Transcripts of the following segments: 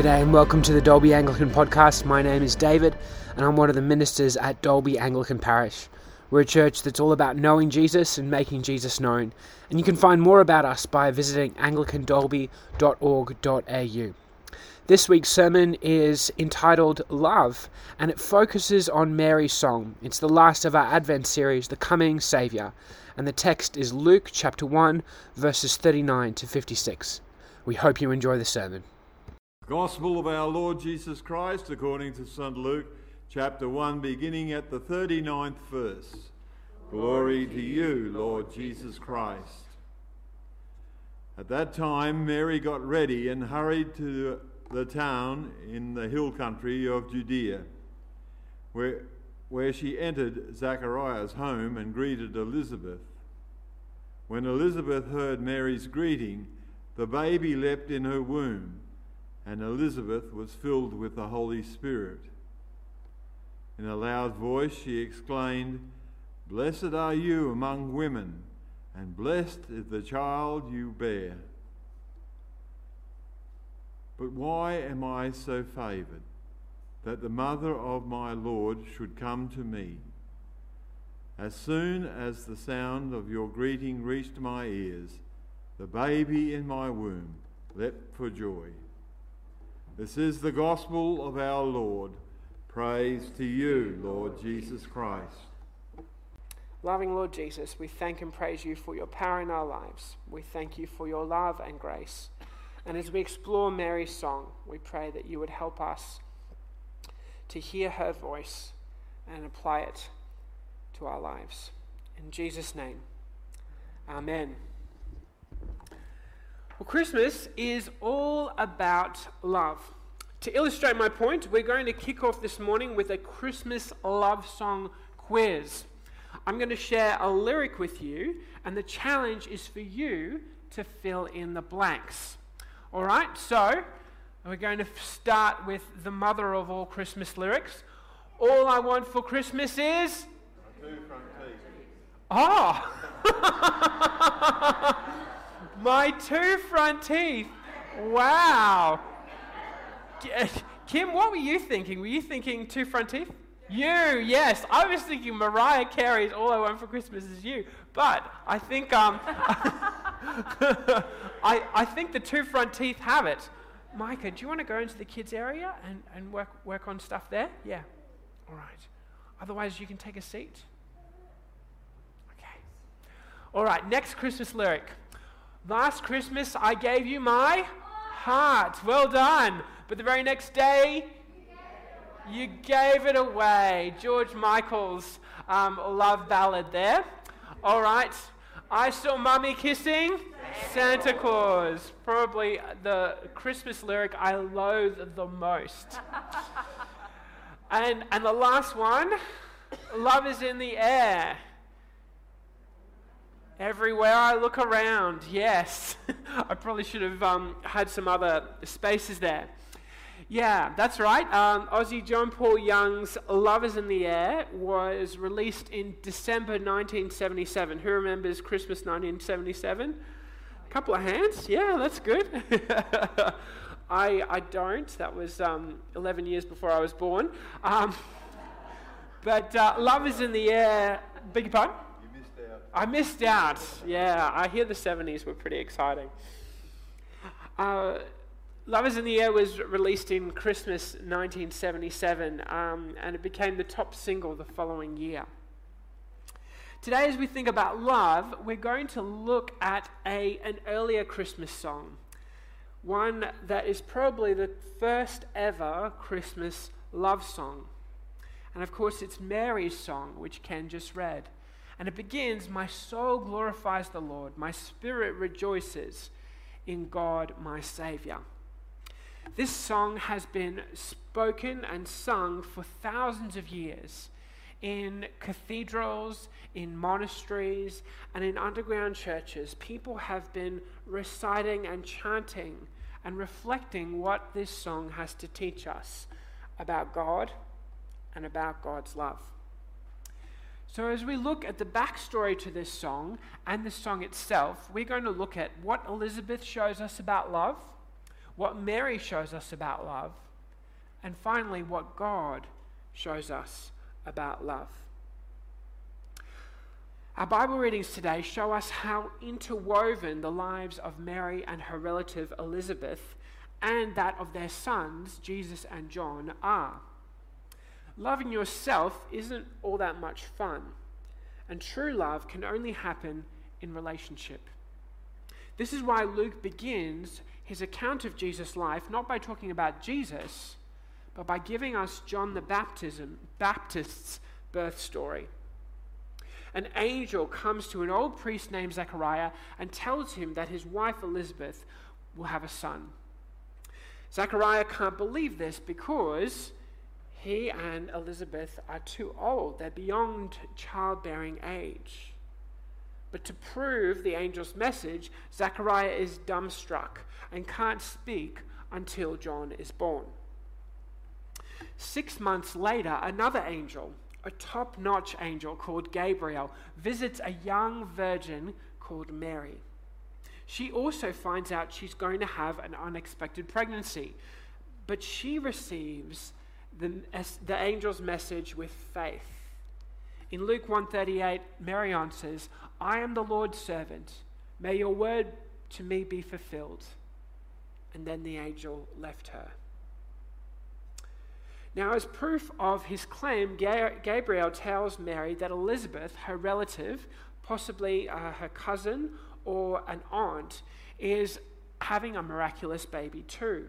G'day and welcome to the Dalby Anglican Podcast. My name is David and I'm one of the ministers at Dalby Anglican Parish. We're a church that's all about knowing Jesus and making Jesus known. And you can find more about us by visiting anglicandalby.org.au. This week's sermon is entitled Love and it focuses on Mary's song. It's the last of our Advent series, The Coming Saviour, and the text is Luke chapter 1, verses 39 to 56. We hope you enjoy the sermon. Gospel of our Lord Jesus Christ according to St. Luke, chapter 1, beginning at the 39th verse. Glory to you, Lord Jesus Christ. At that time, Mary got ready and hurried to the town in the hill country of Judea, where, where she entered Zachariah's home and greeted Elizabeth. When Elizabeth heard Mary's greeting, the baby leapt in her womb and Elizabeth was filled with the Holy Spirit. In a loud voice she exclaimed, Blessed are you among women, and blessed is the child you bear. But why am I so favoured that the mother of my Lord should come to me? As soon as the sound of your greeting reached my ears, the baby in my womb leapt for joy. This is the gospel of our Lord. Praise to you, Lord Jesus Christ. Loving Lord Jesus, we thank and praise you for your power in our lives. We thank you for your love and grace. And as we explore Mary's song, we pray that you would help us to hear her voice and apply it to our lives. In Jesus' name, Amen. Well, Christmas is all about love. To illustrate my point, we're going to kick off this morning with a Christmas love song quiz. I'm going to share a lyric with you, and the challenge is for you to fill in the blanks. All right, so we're going to start with the mother of all Christmas lyrics. All I want for Christmas is. Oh! My two front teeth. Wow. Kim, what were you thinking? Were you thinking two front teeth? You, yes. I was thinking Mariah Carey's All I Want for Christmas Is You. But I think, um, I, I think the two front teeth have it. Micah, do you want to go into the kids' area and, and work, work on stuff there? Yeah. All right. Otherwise, you can take a seat. Okay. All right, next Christmas lyric. Last Christmas I gave you my heart. Well done. But the very next day, you gave it away. George Michael's um, love ballad there. All right. I saw Mummy kissing Santa Claus. Probably the Christmas lyric I loathe the most. and, and the last one love is in the air. Everywhere I look around, yes. I probably should have um, had some other spaces there. Yeah, that's right. Um, Aussie John Paul Young's Love is in the Air was released in December 1977. Who remembers Christmas 1977? A couple of hands? Yeah, that's good. I, I don't. That was um, 11 years before I was born. Um, but uh, Love is in the Air. Your pardon? I missed out. Yeah, I hear the 70s were pretty exciting. Uh, in the Air was released in Christmas 1977, um, and it became the top single the following year. Today, as we think about love, we're going to look at a, an earlier Christmas song, one that is probably the first ever Christmas love song. And of course, it's Mary's song, which Ken just read. And it begins My soul glorifies the Lord, my spirit rejoices in God my Savior. This song has been spoken and sung for thousands of years in cathedrals, in monasteries, and in underground churches. People have been reciting and chanting and reflecting what this song has to teach us about God and about God's love. So, as we look at the backstory to this song and the song itself, we're going to look at what Elizabeth shows us about love, what Mary shows us about love, and finally, what God shows us about love. Our Bible readings today show us how interwoven the lives of Mary and her relative Elizabeth and that of their sons, Jesus and John, are. Loving yourself isn't all that much fun, and true love can only happen in relationship. This is why Luke begins his account of Jesus' life not by talking about Jesus, but by giving us John the Baptism, Baptist's birth story. An angel comes to an old priest named Zechariah and tells him that his wife Elizabeth will have a son. Zechariah can't believe this because he and Elizabeth are too old. They're beyond childbearing age. But to prove the angel's message, Zechariah is dumbstruck and can't speak until John is born. Six months later, another angel, a top notch angel called Gabriel, visits a young virgin called Mary. She also finds out she's going to have an unexpected pregnancy, but she receives the, the angel's message with faith. In Luke 138, Mary answers, I am the Lord's servant. May your word to me be fulfilled. And then the angel left her. Now, as proof of his claim, Gabriel tells Mary that Elizabeth, her relative, possibly uh, her cousin or an aunt, is having a miraculous baby too.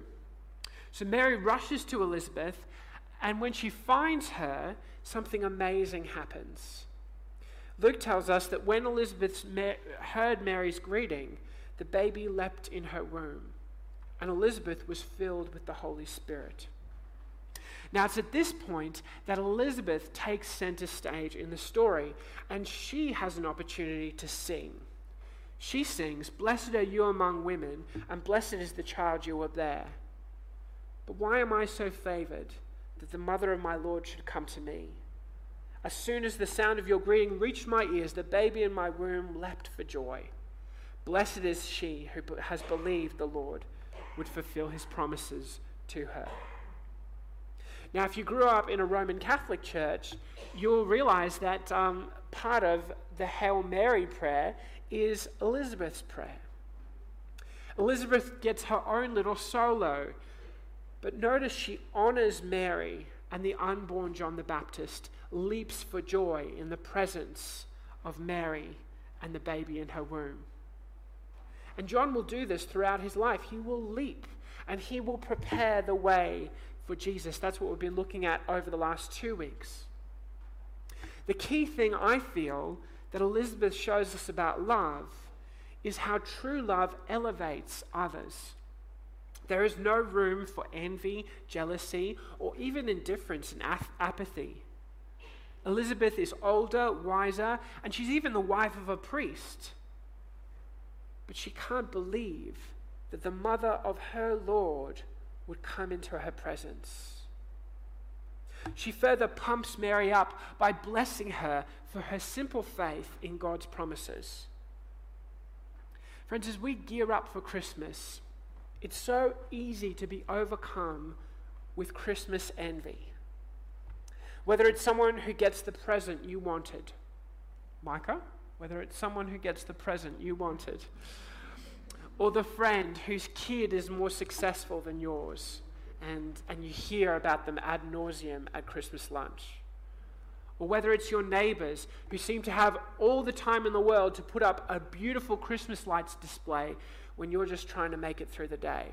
So Mary rushes to Elizabeth, and when she finds her, something amazing happens. Luke tells us that when Elizabeth heard Mary's greeting, the baby leapt in her womb, and Elizabeth was filled with the Holy Spirit. Now, it's at this point that Elizabeth takes center stage in the story, and she has an opportunity to sing. She sings, Blessed are you among women, and blessed is the child you will bear. But why am I so favored that the mother of my Lord should come to me? As soon as the sound of your greeting reached my ears, the baby in my womb leapt for joy. Blessed is she who has believed the Lord would fulfill his promises to her. Now, if you grew up in a Roman Catholic church, you'll realize that um, part of the Hail Mary prayer is Elizabeth's prayer. Elizabeth gets her own little solo, but notice she honors Mary and the unborn John the Baptist leaps for joy in the presence of Mary and the baby in her womb. And John will do this throughout his life. He will leap and he will prepare the way for Jesus. That's what we've been looking at over the last two weeks. The key thing I feel that Elizabeth shows us about love is how true love elevates others. There is no room for envy, jealousy, or even indifference and apathy. Elizabeth is older, wiser, and she's even the wife of a priest. But she can't believe that the mother of her Lord would come into her presence. She further pumps Mary up by blessing her for her simple faith in God's promises. Friends, as we gear up for Christmas, it's so easy to be overcome with Christmas envy. Whether it's someone who gets the present you wanted, Micah, whether it's someone who gets the present you wanted, or the friend whose kid is more successful than yours, and, and you hear about them ad nauseum at Christmas lunch. Or whether it's your neighbors who seem to have all the time in the world to put up a beautiful Christmas lights display when you're just trying to make it through the day.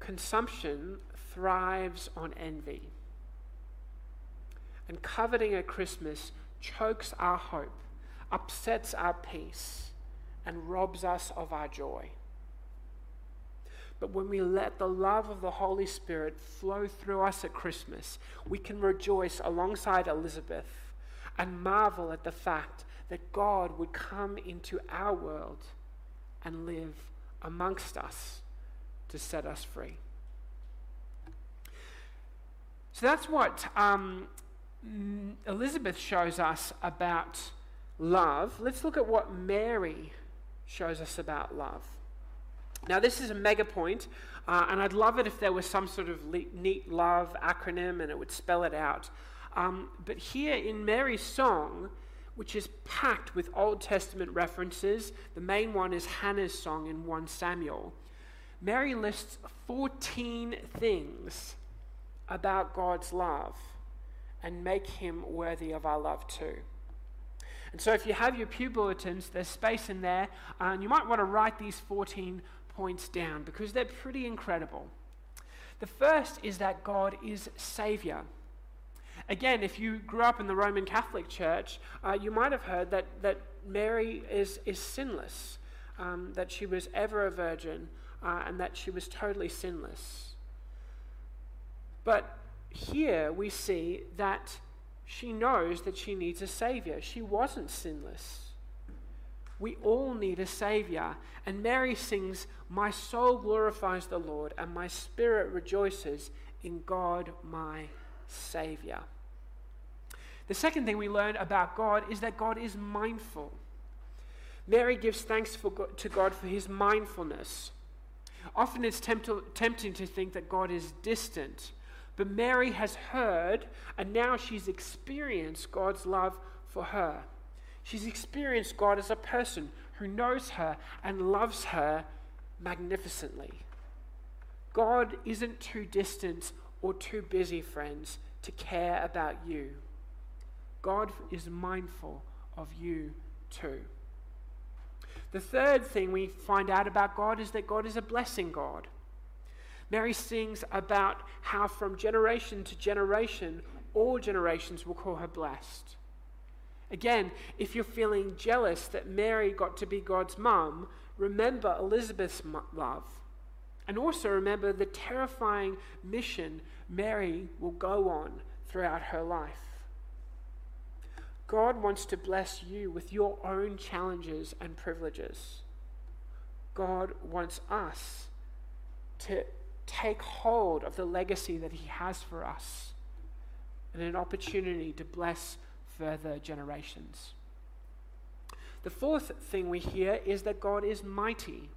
Consumption thrives on envy. And coveting at Christmas chokes our hope, upsets our peace, and robs us of our joy. But when we let the love of the Holy Spirit flow through us at Christmas, we can rejoice alongside Elizabeth and marvel at the fact that God would come into our world and live amongst us to set us free. So that's what um, Elizabeth shows us about love. Let's look at what Mary shows us about love. Now, this is a mega point, uh, and I'd love it if there was some sort of le- neat love acronym and it would spell it out. Um, but here in Mary's song, which is packed with Old Testament references, the main one is Hannah's song in 1 Samuel. Mary lists 14 things about God's love and make him worthy of our love too. And so, if you have your pew bulletins, there's space in there, uh, and you might want to write these 14 points down because they're pretty incredible. The first is that God is Savior. Again, if you grew up in the Roman Catholic Church, uh, you might have heard that, that Mary is, is sinless, um, that she was ever a virgin, uh, and that she was totally sinless. But here we see that she knows that she needs a Savior. She wasn't sinless. We all need a Savior. And Mary sings, My soul glorifies the Lord, and my spirit rejoices in God my Savior. The second thing we learn about God is that God is mindful. Mary gives thanks God, to God for his mindfulness. Often it's tempt- tempting to think that God is distant, but Mary has heard and now she's experienced God's love for her. She's experienced God as a person who knows her and loves her magnificently. God isn't too distant or too busy, friends, to care about you. God is mindful of you too. The third thing we find out about God is that God is a blessing God. Mary sings about how from generation to generation, all generations will call her blessed. Again, if you're feeling jealous that Mary got to be God's mum, remember Elizabeth's love. And also remember the terrifying mission Mary will go on throughout her life. God wants to bless you with your own challenges and privileges. God wants us to take hold of the legacy that He has for us and an opportunity to bless further generations. The fourth thing we hear is that God is mighty.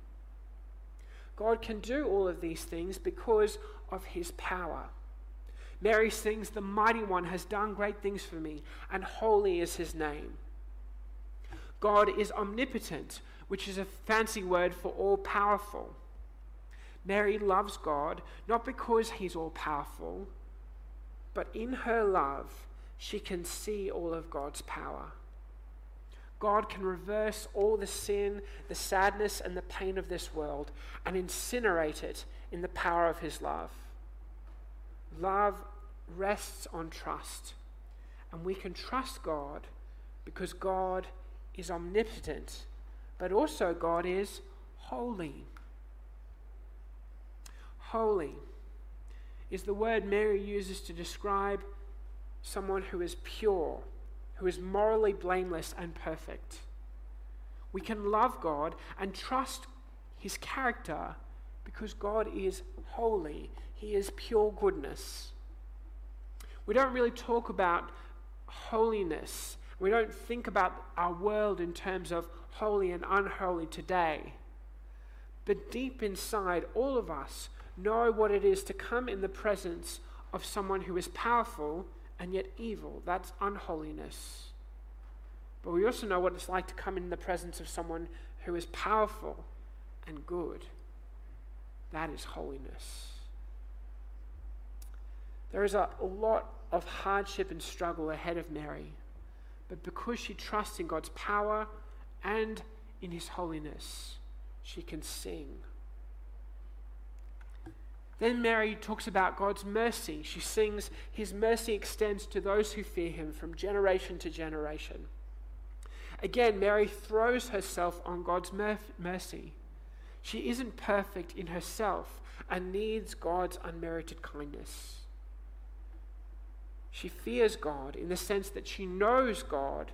God can do all of these things because of His power. Mary sings, The mighty one has done great things for me, and holy is his name. God is omnipotent, which is a fancy word for all powerful. Mary loves God not because he's all powerful, but in her love, she can see all of God's power. God can reverse all the sin, the sadness, and the pain of this world and incinerate it in the power of his love. Love rests on trust. And we can trust God because God is omnipotent, but also God is holy. Holy is the word Mary uses to describe someone who is pure, who is morally blameless and perfect. We can love God and trust his character because God is holy. He is pure goodness. We don't really talk about holiness. We don't think about our world in terms of holy and unholy today. But deep inside, all of us know what it is to come in the presence of someone who is powerful and yet evil. That's unholiness. But we also know what it's like to come in the presence of someone who is powerful and good. That is holiness. There is a lot of hardship and struggle ahead of Mary, but because she trusts in God's power and in His holiness, she can sing. Then Mary talks about God's mercy. She sings, His mercy extends to those who fear Him from generation to generation. Again, Mary throws herself on God's mercy. She isn't perfect in herself and needs God's unmerited kindness. She fears God in the sense that she knows God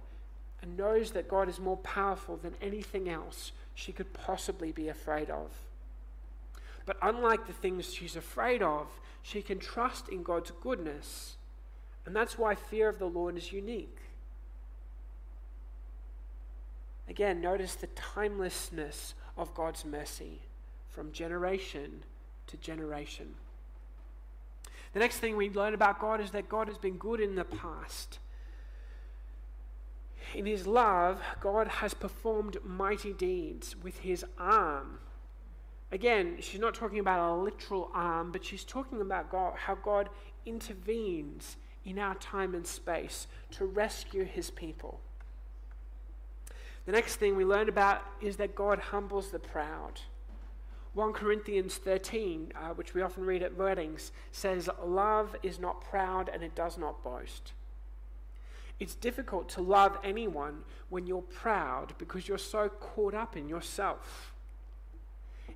and knows that God is more powerful than anything else she could possibly be afraid of. But unlike the things she's afraid of, she can trust in God's goodness. And that's why fear of the Lord is unique. Again, notice the timelessness of God's mercy. from generation to generation. The next thing we learn about God is that God has been good in the past. In his love, God has performed mighty deeds with his arm. Again, she's not talking about a literal arm, but she's talking about God, how God intervenes in our time and space to rescue his people. The next thing we learn about is that God humbles the proud. 1 Corinthians 13, uh, which we often read at weddings, says, Love is not proud and it does not boast. It's difficult to love anyone when you're proud because you're so caught up in yourself.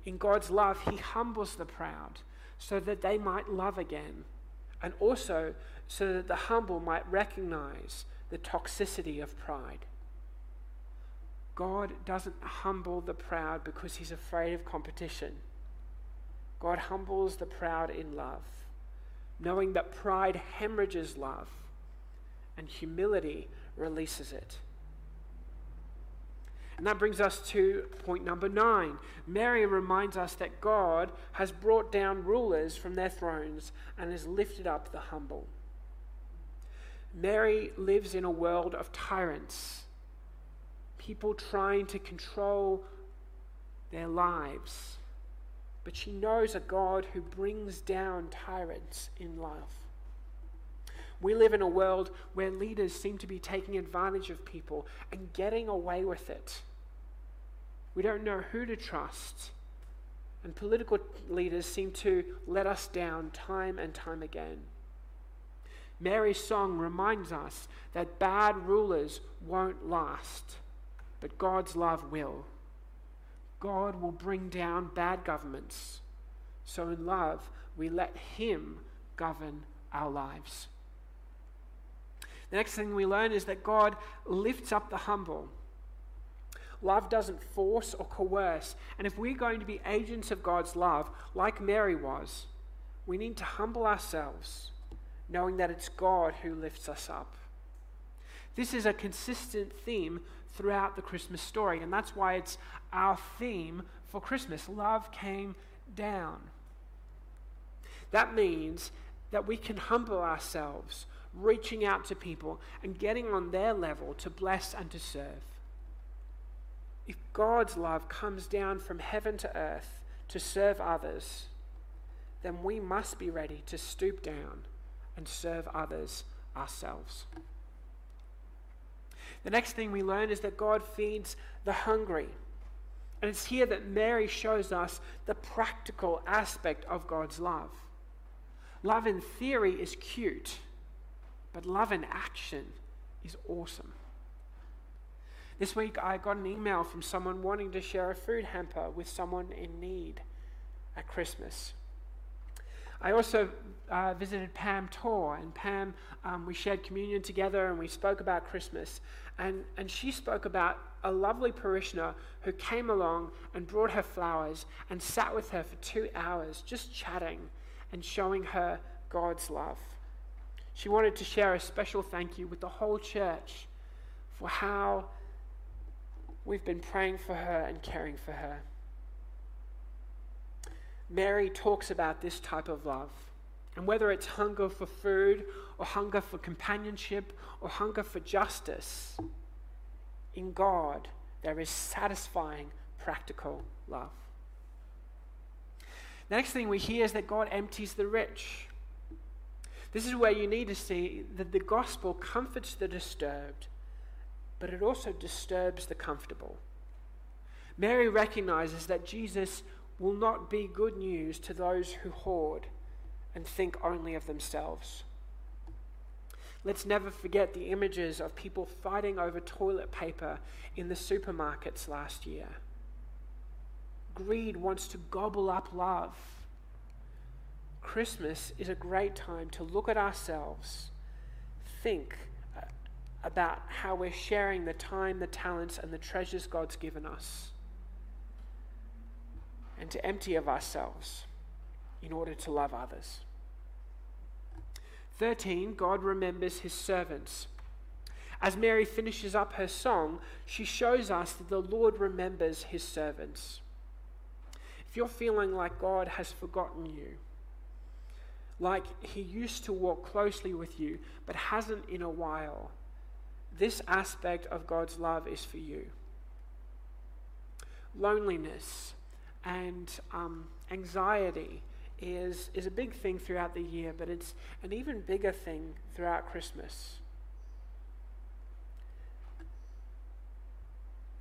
In God's love, He humbles the proud so that they might love again, and also so that the humble might recognize the toxicity of pride. God doesn't humble the proud because he's afraid of competition. God humbles the proud in love, knowing that pride hemorrhages love and humility releases it. And that brings us to point number nine. Mary reminds us that God has brought down rulers from their thrones and has lifted up the humble. Mary lives in a world of tyrants people trying to control their lives. But she knows a God who brings down tyrants in love. We live in a world where leaders seem to be taking advantage of people and getting away with it. We don't know who to trust. And political leaders seem to let us down time and time again. Mary's song reminds us that bad rulers won't last but God's love will. God will bring down bad governments. So, in love, we let Him govern our lives. The next thing we learn is that God lifts up the humble. Love doesn't force or coerce. And if we're going to be agents of God's love, like Mary was, we need to humble ourselves, knowing that it's God who lifts us up. This is a consistent theme throughout the Christmas story. And that's why it's our theme for Christmas. Love came down. That means that we can humble ourselves, reaching out to people and getting on their level to bless and to serve. If God's love comes down from heaven to earth to serve others, then we must be ready to stoop down and serve others ourselves. The next thing we learn is that God feeds the hungry. And it's here that Mary shows us the practical aspect of God's love. Love in theory is cute, but love in action is awesome. This week I got an email from someone wanting to share a food hamper with someone in need at Christmas. I also uh, visited Pam Tor, and Pam, um, we shared communion together and we spoke about Christmas. And, and she spoke about a lovely parishioner who came along and brought her flowers and sat with her for two hours, just chatting and showing her God's love. She wanted to share a special thank you with the whole church for how we've been praying for her and caring for her. Mary talks about this type of love. And whether it's hunger for food, or hunger for companionship, or hunger for justice, in God there is satisfying, practical love. The next thing we hear is that God empties the rich. This is where you need to see that the gospel comforts the disturbed, but it also disturbs the comfortable. Mary recognizes that Jesus will not be good news to those who hoard and think only of themselves. Let's never forget the images of people fighting over toilet paper in the supermarkets last year. Greed wants to gobble up love. Christmas is a great time to look at ourselves, think about how we're sharing the time, the talents, and the treasures God's given us and to empty of ourselves in order to love others. 13, God remembers his servants. As Mary finishes up her song, she shows us that the Lord remembers his servants. If you're feeling like God has forgotten you, like he used to walk closely with you but hasn't in a while, this aspect of God's love is for you. Loneliness and um, anxiety is, is a big thing throughout the year, but it's an even bigger thing throughout Christmas.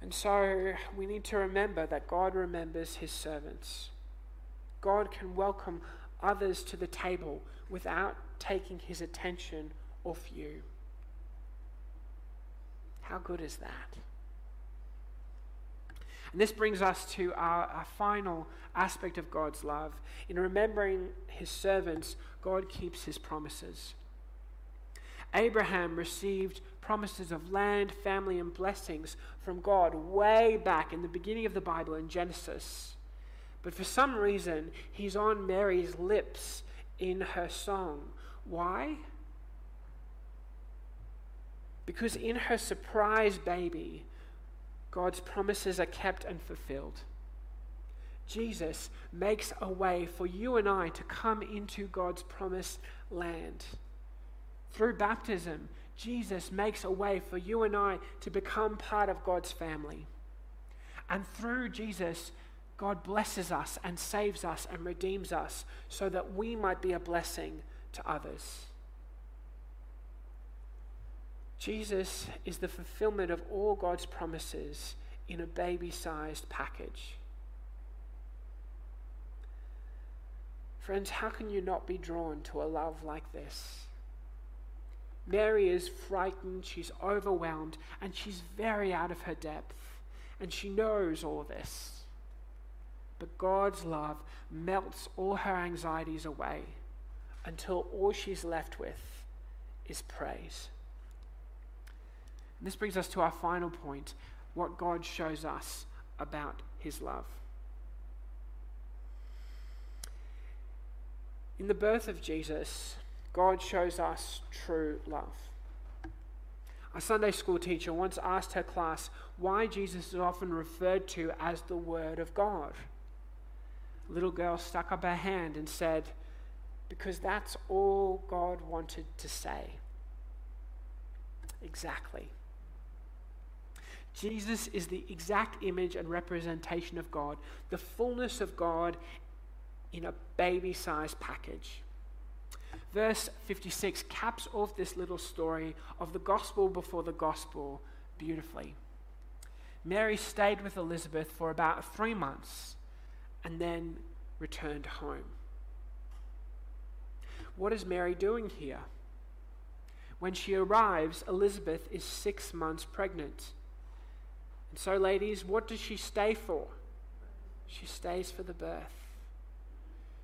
And so we need to remember that God remembers his servants. God can welcome others to the table without taking his attention off you. How good is that? And this brings us to our, our, final aspect of God's love. In remembering his servants, God keeps his promises. Abraham received promises of land, family, and blessings from God way back in the beginning of the Bible in Genesis. But for some reason, he's on Mary's lips in her song. Why? Because in her surprise baby, God's promises are kept and fulfilled. Jesus makes a way for you and I to come into God's promised land. Through baptism, Jesus makes a way for you and I to become part of God's family. And through Jesus, God blesses us and saves us and redeems us so that we might be a blessing to others. Jesus is the fulfillment of all God's promises in a baby sized package. Friends, how can you not be drawn to a love like this? Mary is frightened, she's overwhelmed, and she's very out of her depth, and she knows all this. But God's love melts all her anxieties away until all she's left with is praise. This brings us to our final point what God shows us about his love. In the birth of Jesus, God shows us true love. A Sunday school teacher once asked her class why Jesus is often referred to as the Word of God. A little girl stuck up her hand and said, Because that's all God wanted to say. Exactly. Jesus is the exact image and representation of God, the fullness of God in a baby sized package. Verse 56 caps off this little story of the gospel before the gospel beautifully. Mary stayed with Elizabeth for about three months and then returned home. What is Mary doing here? When she arrives, Elizabeth is six months pregnant. So, ladies, what does she stay for? She stays for the birth.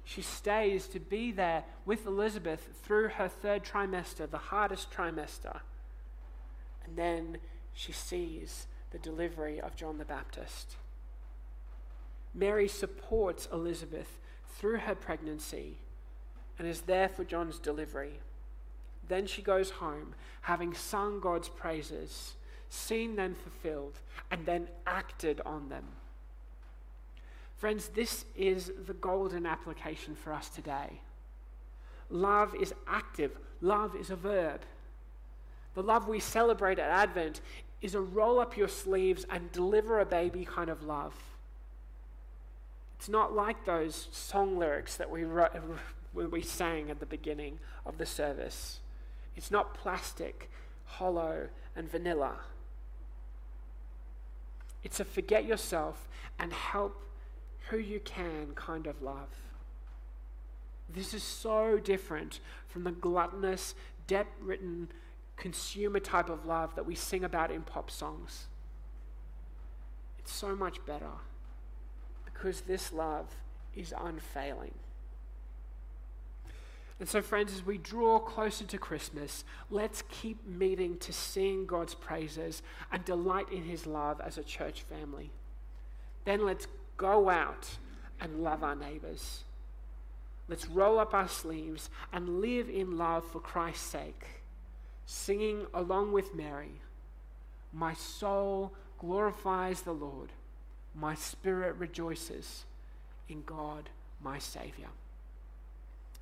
She stays to be there with Elizabeth through her third trimester, the hardest trimester. And then she sees the delivery of John the Baptist. Mary supports Elizabeth through her pregnancy and is there for John's delivery. Then she goes home, having sung God's praises seen them fulfilled, and then acted on them. Friends, this is the golden application for us today. Love is active, love is a verb. The love we celebrate at Advent is a roll up your sleeves and deliver a baby kind of love. It's not like those song lyrics that we, wrote, we sang at the beginning of the service. It's not plastic, hollow, and vanilla. It's a forget yourself and help who you can kind of love. This is so different from the gluttonous, debt ridden, consumer type of love that we sing about in pop songs. It's so much better because this love is unfailing. And so, friends, as we draw closer to Christmas, let's keep meeting to sing God's praises and delight in His love as a church family. Then let's go out and love our neighbors. Let's roll up our sleeves and live in love for Christ's sake, singing along with Mary My soul glorifies the Lord, my spirit rejoices in God, my Saviour.